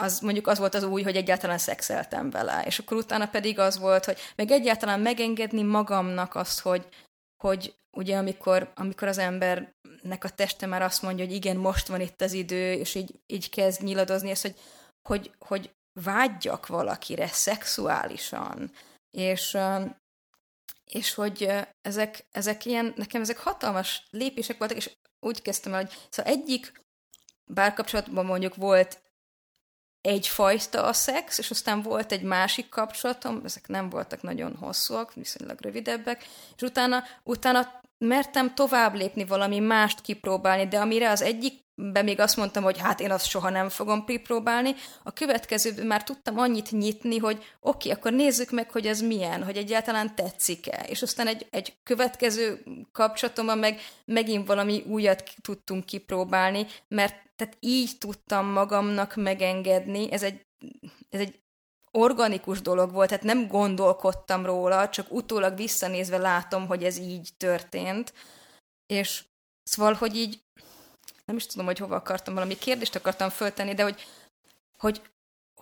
Speaker 2: az, mondjuk az volt az új, hogy egyáltalán szexeltem vele, és akkor utána pedig az volt, hogy meg egyáltalán megengedni magamnak azt, hogy, hogy ugye amikor, amikor az embernek a teste már azt mondja, hogy igen, most van itt az idő, és így, így kezd nyiladozni ezt, hogy, hogy, hogy vágyjak valakire szexuálisan, és, és hogy ezek, ezek ilyen, nekem ezek hatalmas lépések voltak, és úgy kezdtem el, hogy szóval egyik bárkapcsolatban mondjuk volt egyfajta a szex, és aztán volt egy másik kapcsolatom, ezek nem voltak nagyon hosszúak, viszonylag rövidebbek, és utána, utána mertem tovább lépni, valami mást kipróbálni, de amire az egyik be még azt mondtam, hogy hát én azt soha nem fogom kipróbálni. A következőben már tudtam annyit nyitni, hogy oké, akkor nézzük meg, hogy ez milyen, hogy egyáltalán tetszik-e. És aztán egy, egy következő kapcsolatomban meg megint valami újat tudtunk kipróbálni, mert tehát így tudtam magamnak megengedni. Ez egy, ez egy organikus dolog volt, tehát nem gondolkodtam róla, csak utólag visszanézve látom, hogy ez így történt. És szóval, hogy így nem is tudom, hogy hova akartam, valami kérdést akartam föltenni, de hogy, hogy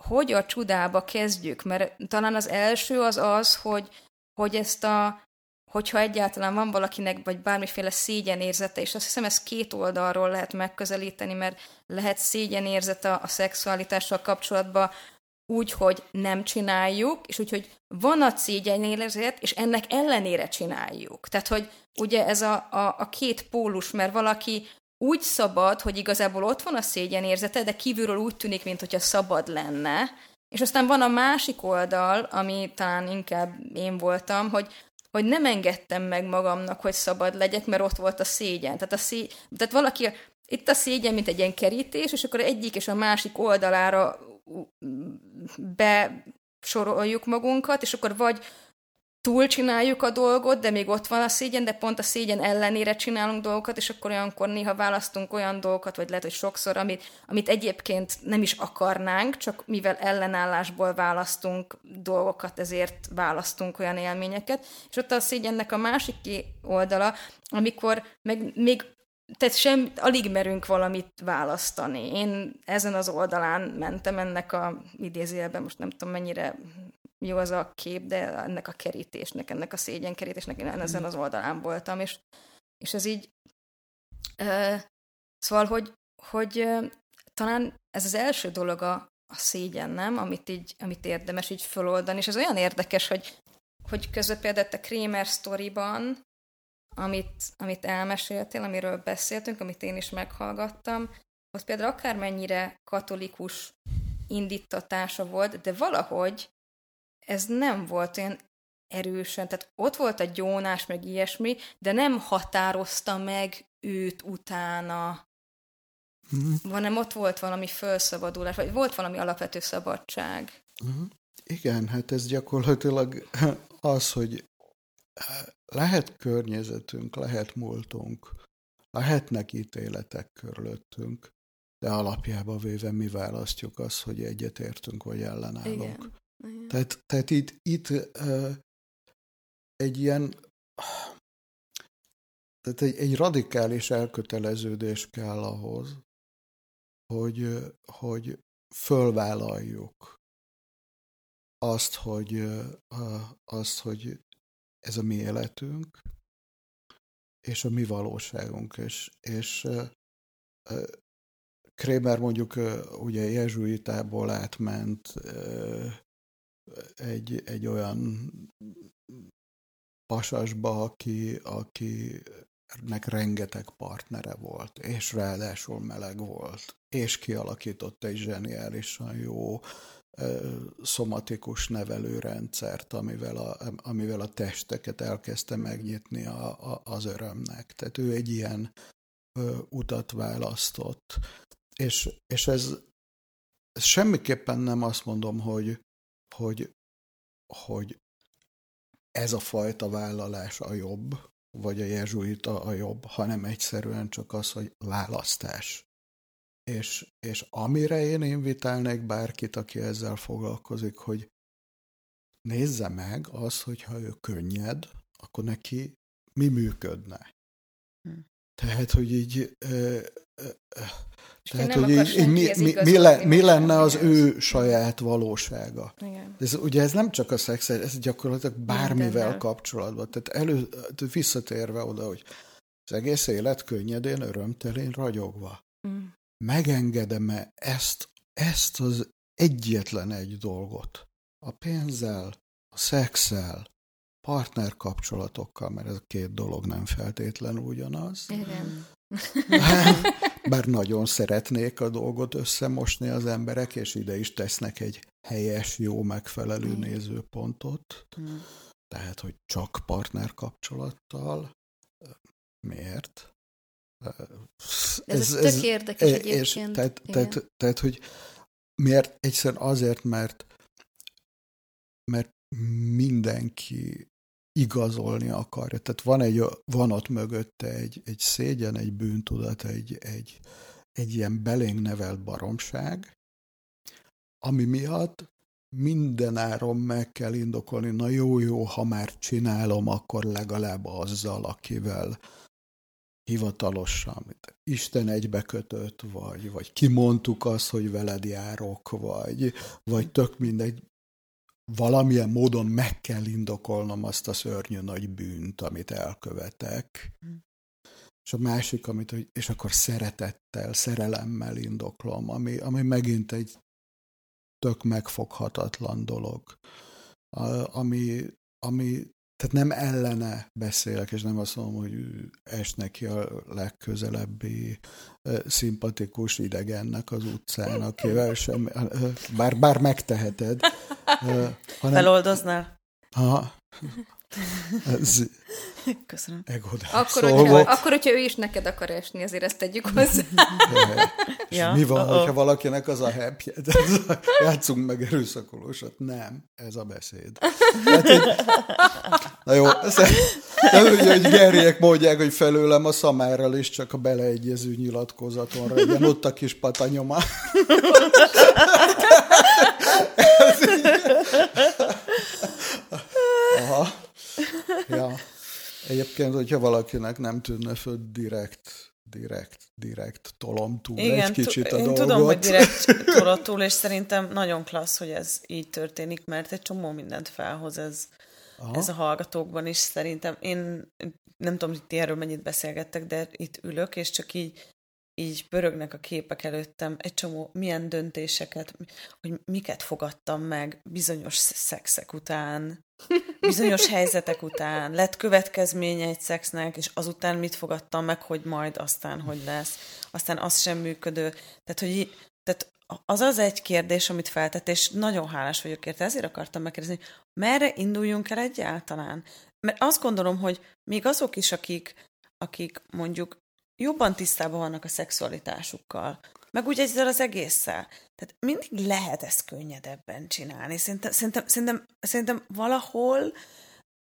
Speaker 2: hogy a csodába kezdjük, mert talán az első az az, hogy, hogy ezt a, hogyha egyáltalán van valakinek, vagy bármiféle szégyenérzete, és azt hiszem, ez két oldalról lehet megközelíteni, mert lehet szégyenérzete a szexualitással kapcsolatban úgy, hogy nem csináljuk, és úgy, hogy van a szégyenérzet, és ennek ellenére csináljuk. Tehát, hogy ugye ez a, a, a két pólus, mert valaki úgy szabad, hogy igazából ott van a szégyenérzete, de kívülről úgy tűnik, mintha szabad lenne. És aztán van a másik oldal, ami talán inkább én voltam, hogy, hogy nem engedtem meg magamnak, hogy szabad legyek, mert ott volt a szégyen. Tehát, a szé... Tehát valaki, itt a szégyen, mint egy ilyen kerítés, és akkor egyik és a másik oldalára besoroljuk magunkat, és akkor vagy túl csináljuk a dolgot, de még ott van a szégyen, de pont a szégyen ellenére csinálunk dolgokat, és akkor olyankor néha választunk olyan dolgokat, vagy lehet, hogy sokszor, amit, amit egyébként nem is akarnánk, csak mivel ellenállásból választunk dolgokat, ezért választunk olyan élményeket. És ott a szégyennek a másik oldala, amikor meg még tehát sem, alig merünk valamit választani. Én ezen az oldalán mentem ennek a idézőjelben, most nem tudom mennyire jó az a kép, de ennek a kerítésnek, ennek a szégyenkerítésnek én ezen az oldalán voltam, és, és ez így uh, szóval, hogy, hogy uh, talán ez az első dolog a, a szégyen, nem? Amit, így, amit érdemes így föloldani, és ez olyan érdekes, hogy, hogy közben például a Kramer sztoriban, amit, amit elmeséltél, amiről beszéltünk, amit én is meghallgattam, ott például akármennyire katolikus indítatása volt, de valahogy ez nem volt olyan erősen, tehát ott volt a gyónás, meg ilyesmi, de nem határozta meg őt utána, mm. hanem ott volt valami felszabadulás, vagy volt valami alapvető szabadság.
Speaker 3: Mm. Igen, hát ez gyakorlatilag az, hogy lehet környezetünk, lehet múltunk, lehetnek ítéletek körülöttünk, de alapjába véve mi választjuk azt, hogy egyetértünk vagy ellenállunk. Igen. Tehát, tehát itt, itt uh, egy ilyen, tehát egy, egy radikális elköteleződés kell ahhoz, hogy, hogy fölvállaljuk azt, hogy, azt, hogy ez a mi életünk, és a mi valóságunk, és, és Krémer mondjuk ugye jezsuitából átment egy, egy olyan pasasba, aki, akinek rengeteg partnere volt, és ráadásul meleg volt, és kialakított egy zseniálisan jó szomatikus nevelőrendszert, amivel a, amivel a testeket elkezdte megnyitni a, a, az örömnek. Tehát ő egy ilyen ö, utat választott. És, és ez, ez semmiképpen nem azt mondom, hogy, hogy, hogy ez a fajta vállalás a jobb, vagy a jezsuita a jobb, hanem egyszerűen csak az, hogy választás. És, és amire én invitálnék bárkit, aki ezzel foglalkozik, hogy nézze meg az, hogyha ő könnyed, akkor neki mi működne. Hm. Tehát, hogy így... Tehát, hogy így, így mi, mi, mi, le, mi lenne az ő saját valósága. Igen. Ez, ugye ez nem csak a szex, ez gyakorlatilag bármivel Mindennel. kapcsolatban. Tehát elő, visszatérve oda, hogy az egész élet könnyedén, örömtelén, ragyogva. Mm. Megengedem-e ezt, ezt az egyetlen egy dolgot? A pénzzel, a szexel, partnerkapcsolatokkal, mert ez a két dolog nem feltétlenül ugyanaz. Igen. Bár nagyon szeretnék a dolgot összemosni az emberek, és ide is tesznek egy helyes, jó, megfelelő nézőpontot. Mm. Tehát, hogy csak partnerkapcsolattal. Miért?
Speaker 2: Ez, ez, ez tök érdekes és
Speaker 3: egyébként. Tehát, tehát, tehát, hogy miért? Egyszerűen azért, mert mert mindenki igazolni akarja. Tehát van, egy, van ott mögötte egy, egy szégyen, egy bűntudat, egy, egy, egy ilyen belénk nevelt baromság, ami miatt minden áron meg kell indokolni, na jó, jó, ha már csinálom, akkor legalább azzal, akivel hivatalosan, mint Isten egybekötött, vagy, vagy kimondtuk azt, hogy veled járok, vagy, vagy tök mindegy, valamilyen módon meg kell indokolnom azt a szörnyű nagy bűnt, amit elkövetek. Mm. És a másik, amit, és akkor szeretettel, szerelemmel indoklom, ami, ami megint egy tök megfoghatatlan dolog, ami, ami tehát nem ellene beszélek, és nem azt mondom, hogy es neki a legközelebbi szimpatikus idegennek az utcán, akivel sem, bár, bár megteheted.
Speaker 1: Hanem, Feloldoznál?
Speaker 3: Ha,
Speaker 1: ez Köszönöm.
Speaker 2: Akkor, hogyha, akkor, hogyha ő is neked akar esni, azért ezt tegyük hozzá.
Speaker 3: ja. mi van, uh-oh. hogyha valakinek az a happy játszunk meg erőszakolósat? Nem, ez a beszéd. Hát, na jó, nem úgy, hogy Gerriek mondják, hogy felőlem a szamárral is csak a beleegyező nyilatkozaton legyen ott a kis patanyoma. Aha. Ja. Egyébként, hogyha valakinek nem tűnne föl direkt, direkt, direkt tolom túl Igen, egy kicsit a
Speaker 1: én
Speaker 3: dolgot.
Speaker 1: tudom, hogy direkt tolom túl, és szerintem nagyon klassz, hogy ez így történik, mert egy csomó mindent felhoz ez, ez a hallgatókban is. Szerintem én nem tudom, hogy ti erről mennyit beszélgettek, de itt ülök, és csak így így pörögnek a képek előttem egy csomó milyen döntéseket, hogy miket fogadtam meg bizonyos szexek után, bizonyos helyzetek után, lett következménye egy szexnek, és azután mit fogadtam meg, hogy majd aztán hogy lesz, aztán az sem működő. Tehát, hogy tehát az az egy kérdés, amit feltett, és nagyon hálás vagyok érte, ezért akartam megkérdezni, merre induljunk el egyáltalán? Mert azt gondolom, hogy még azok is, akik, akik mondjuk jobban tisztában vannak a szexualitásukkal, meg úgy ezzel az egésszel. Tehát mindig lehet ezt könnyedebben csinálni. Szerintem, szerintem, szerintem, szerintem valahol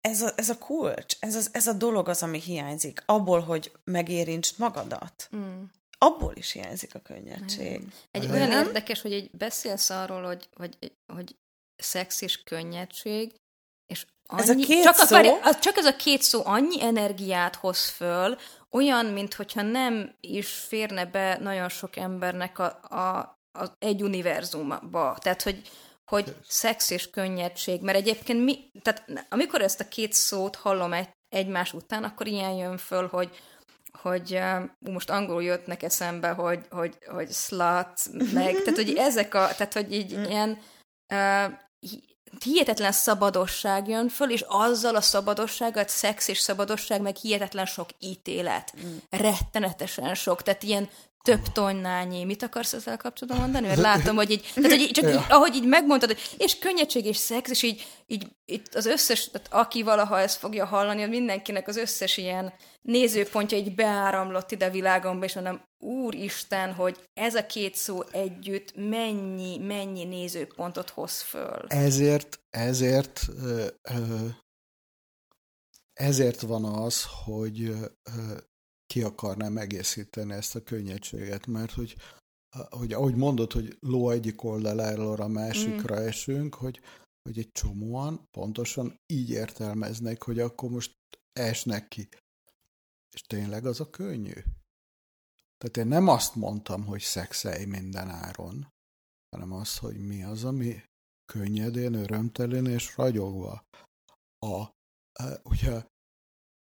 Speaker 1: ez a, ez a kulcs, ez, az, ez a dolog az, ami hiányzik. Abból, hogy megérintsd magadat. Mm. Abból is hiányzik a könnyedség. Mm.
Speaker 2: Egy olyan érdekes, hogy egy beszélsz arról, hogy, hogy, hogy szex és könnyedség, és annyi, ez a két csak, szó? Akar, csak ez a két szó annyi energiát hoz föl, olyan, mintha nem is férne be nagyon sok embernek a, a, a egy univerzumba. Tehát, hogy, hogy szex és könnyedség, mert egyébként mi, tehát amikor ezt a két szót hallom egy, egymás után, akkor ilyen jön föl, hogy, hogy uh, most angolul jöttnek eszembe, hogy, hogy, hogy slut, meg, tehát hogy ezek a, tehát hogy így mm. ilyen uh, hihetetlen szabadosság jön föl, és azzal a szabadossággal, szex és szabadosság, meg hihetetlen sok ítélet. Mm. Rettenetesen sok. Tehát ilyen több tonnányi. Mit akarsz ezzel kapcsolatban mondani? Mert látom, hogy így, tehát, hogy így, csak így, ahogy így megmondtad, hogy és könnyedség és szex, és így, így itt az összes, tehát aki valaha ezt fogja hallani, mindenkinek az összes ilyen nézőpontja így beáramlott ide a világomba, és mondom, úristen, hogy ez a két szó együtt mennyi, mennyi nézőpontot hoz föl.
Speaker 3: Ezért, ezért, ezért van az, hogy ki akarnám egészíteni ezt a könnyedséget, mert hogy, hogy ahogy mondod, hogy ló egyik oldaláról a másikra mm. esünk, hogy, hogy egy csomóan pontosan így értelmeznek, hogy akkor most esnek ki. És tényleg az a könnyű? Tehát én nem azt mondtam, hogy szexelj minden áron, hanem az, hogy mi az, ami könnyedén, örömtelén és ragyogva. A, a, ugye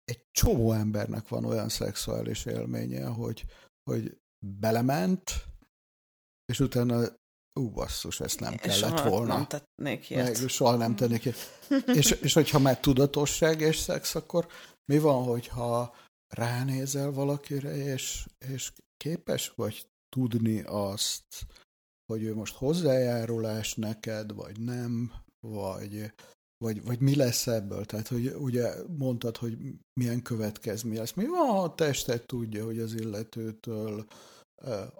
Speaker 3: egy csomó embernek van olyan szexuális élménye, hogy, hogy belement, és utána ú, basszus, ezt nem kellett soha volna.
Speaker 1: nem tennék ilyet.
Speaker 3: Meg, soha nem tennék ilyet. és, és hogyha már tudatosság és szex, akkor mi van, hogyha ránézel valakire, és, és képes vagy tudni azt, hogy ő most hozzájárulás neked, vagy nem, vagy, vagy, vagy mi lesz ebből? Tehát, hogy ugye mondtad, hogy milyen következmény lesz. Mi van, ha a tested tudja, hogy az illetőtől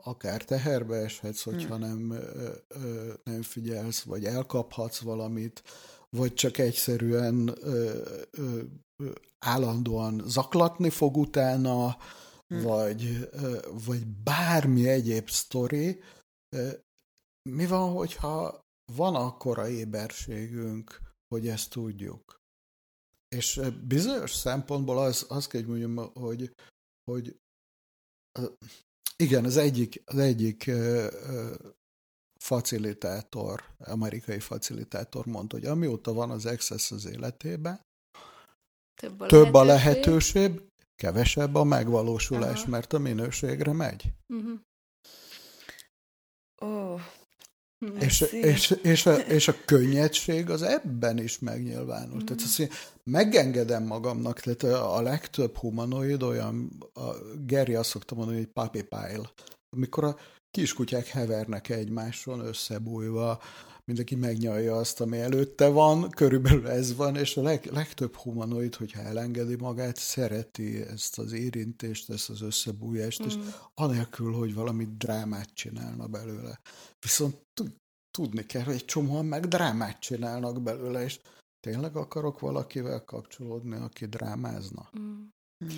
Speaker 3: akár teherbe eshetsz, hogyha hmm. nem, nem figyelsz, vagy elkaphatsz valamit, vagy csak egyszerűen állandóan zaklatni fog utána, hmm. vagy, vagy bármi egyéb sztori. Mi van, hogyha van akkora éberségünk, hogy ezt tudjuk? És bizonyos szempontból az, az kell, hogy mondjam, hogy, hogy igen, az egyik, az egyik facilitátor, amerikai facilitátor mondta, hogy amióta van az Access az életében, több a, több lehetőség. a lehetőség, kevesebb a megvalósulás, Aha. mert a minőségre megy. Uh-huh.
Speaker 1: Oh,
Speaker 3: és, és, és, a, és a könnyedség az ebben is megnyilvánul. Mm. Tehát azt megengedem magamnak, tehát a, a legtöbb humanoid olyan, a Geri azt szokta mondani, hogy puppy pile, amikor a kiskutyák hevernek egymáson összebújva, mindenki megnyalja azt, ami előtte van, körülbelül ez van, és a leg, legtöbb humanoid, hogyha elengedi magát, szereti ezt az érintést, ezt az összebújást, mm. és anélkül, hogy valami drámát csinálna belőle. Viszont tudni kell, hogy egy csomóan meg drámát csinálnak belőle, és tényleg akarok valakivel kapcsolódni, aki drámázna. Mm.
Speaker 2: Mm.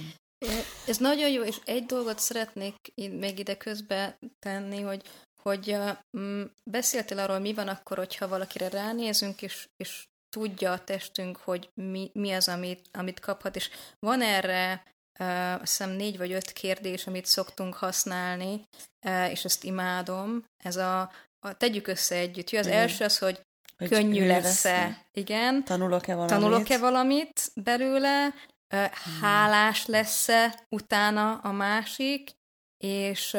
Speaker 2: Ez nagyon jó, és egy dolgot szeretnék még ide közbe tenni, hogy hogy mm, beszéltél arról, mi van akkor, hogyha valakire ránézünk, és, és tudja a testünk, hogy mi, mi az, amit, amit kaphat, és van erre uh, azt hiszem négy vagy öt kérdés, amit szoktunk használni, uh, és ezt imádom. Ez a, a tegyük össze együtt. Jó, az Igen. első az, hogy, hogy könnyű lesz-e. Igen.
Speaker 1: Tanulok-e valamit?
Speaker 2: Tanulok-e valamit belőle? Uh, hálás lesz-e utána a másik? És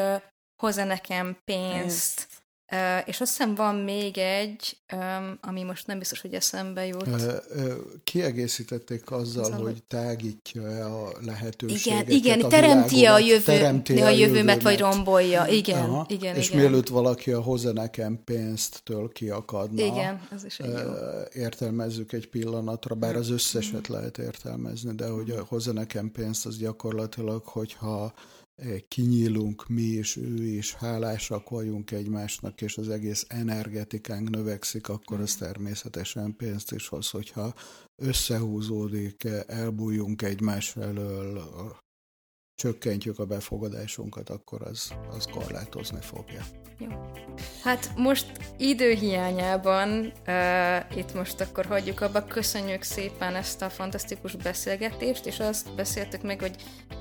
Speaker 2: hozza nekem pénzt. Uh, és azt hiszem van még egy, ami most nem biztos, hogy eszembe jut.
Speaker 3: Kiegészítették azzal, azzal hogy tágítja a lehetőséget.
Speaker 2: Igen, igen, teremti a, jövő, teremti a, a jövőmet, jövőmet, vagy rombolja. Igen, Aha. igen,
Speaker 3: És
Speaker 2: igen.
Speaker 3: mielőtt valaki a hozzá nekem pénzt-től kiakadna,
Speaker 2: igen, ez is egy jó.
Speaker 3: értelmezzük egy pillanatra, bár az összeset mm. lehet értelmezni, de hogy a hozzá nekem pénzt, az gyakorlatilag, hogyha kinyílunk mi is, ő is, hálásak vagyunk egymásnak, és az egész energetikánk növekszik, akkor az természetesen pénzt is hoz, hogyha összehúzódik, elbújunk egymás elől, csökkentjük a befogadásunkat, akkor az, az korlátozni fogja.
Speaker 2: Jó. Hát most időhiányában uh, itt most akkor hagyjuk abba. Köszönjük szépen ezt a fantasztikus beszélgetést, és azt beszéltük meg, hogy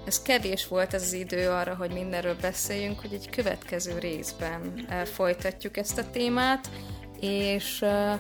Speaker 2: ez kevés volt ez az idő arra, hogy mindenről beszéljünk, hogy egy következő részben uh, folytatjuk ezt a témát, és uh,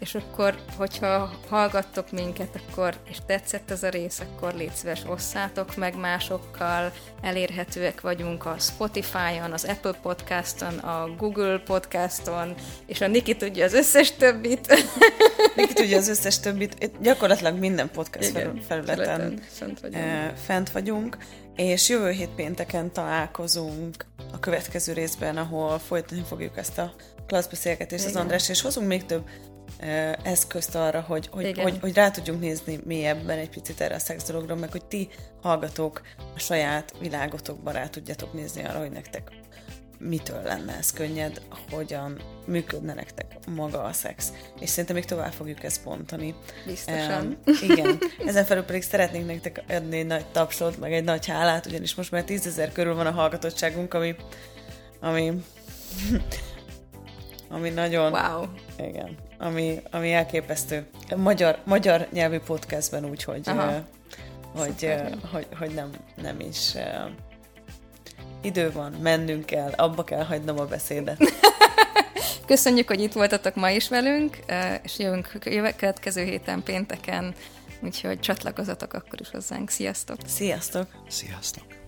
Speaker 2: és akkor, hogyha hallgattok minket, akkor, és tetszett ez a rész, akkor légy szíves, osszátok meg másokkal, elérhetőek vagyunk a Spotify-on, az Apple Podcaston, a Google Podcaston, és a Niki tudja az összes többit.
Speaker 1: Niki tudja az összes többit. Gyakorlatilag minden podcast Igen, felületen fent vagyunk. fent vagyunk és jövő hét pénteken találkozunk a következő részben, ahol folytatni fogjuk ezt a klasszbeszélgetést az András, és hozunk még több eszközt arra, hogy, hogy, hogy, hogy rá tudjunk nézni mélyebben egy picit erre a szex dologra, meg hogy ti hallgatók a saját világotokban rá tudjatok nézni arra, hogy nektek mitől lenne ez könnyed, hogyan működne nektek maga a szex. És szerintem még tovább fogjuk ezt bontani.
Speaker 2: Biztosan. Um,
Speaker 1: igen. Ezen felül pedig szeretnénk nektek adni egy nagy tapsot, meg egy nagy hálát, ugyanis most már tízezer körül van a hallgatottságunk, ami, ami, ami nagyon...
Speaker 2: Wow.
Speaker 1: Igen. Ami, ami elképesztő. Magyar, magyar nyelvű podcastben úgy, hogy, uh, hogy, uh, hogy, hogy nem, nem is uh, idő van, mennünk kell, abba kell hagynom a beszédet.
Speaker 2: Köszönjük, hogy itt voltatok ma is velünk, és jövünk jövő következő héten pénteken, úgyhogy csatlakozatok akkor is hozzánk. Sziasztok!
Speaker 1: Sziasztok!
Speaker 3: Sziasztok!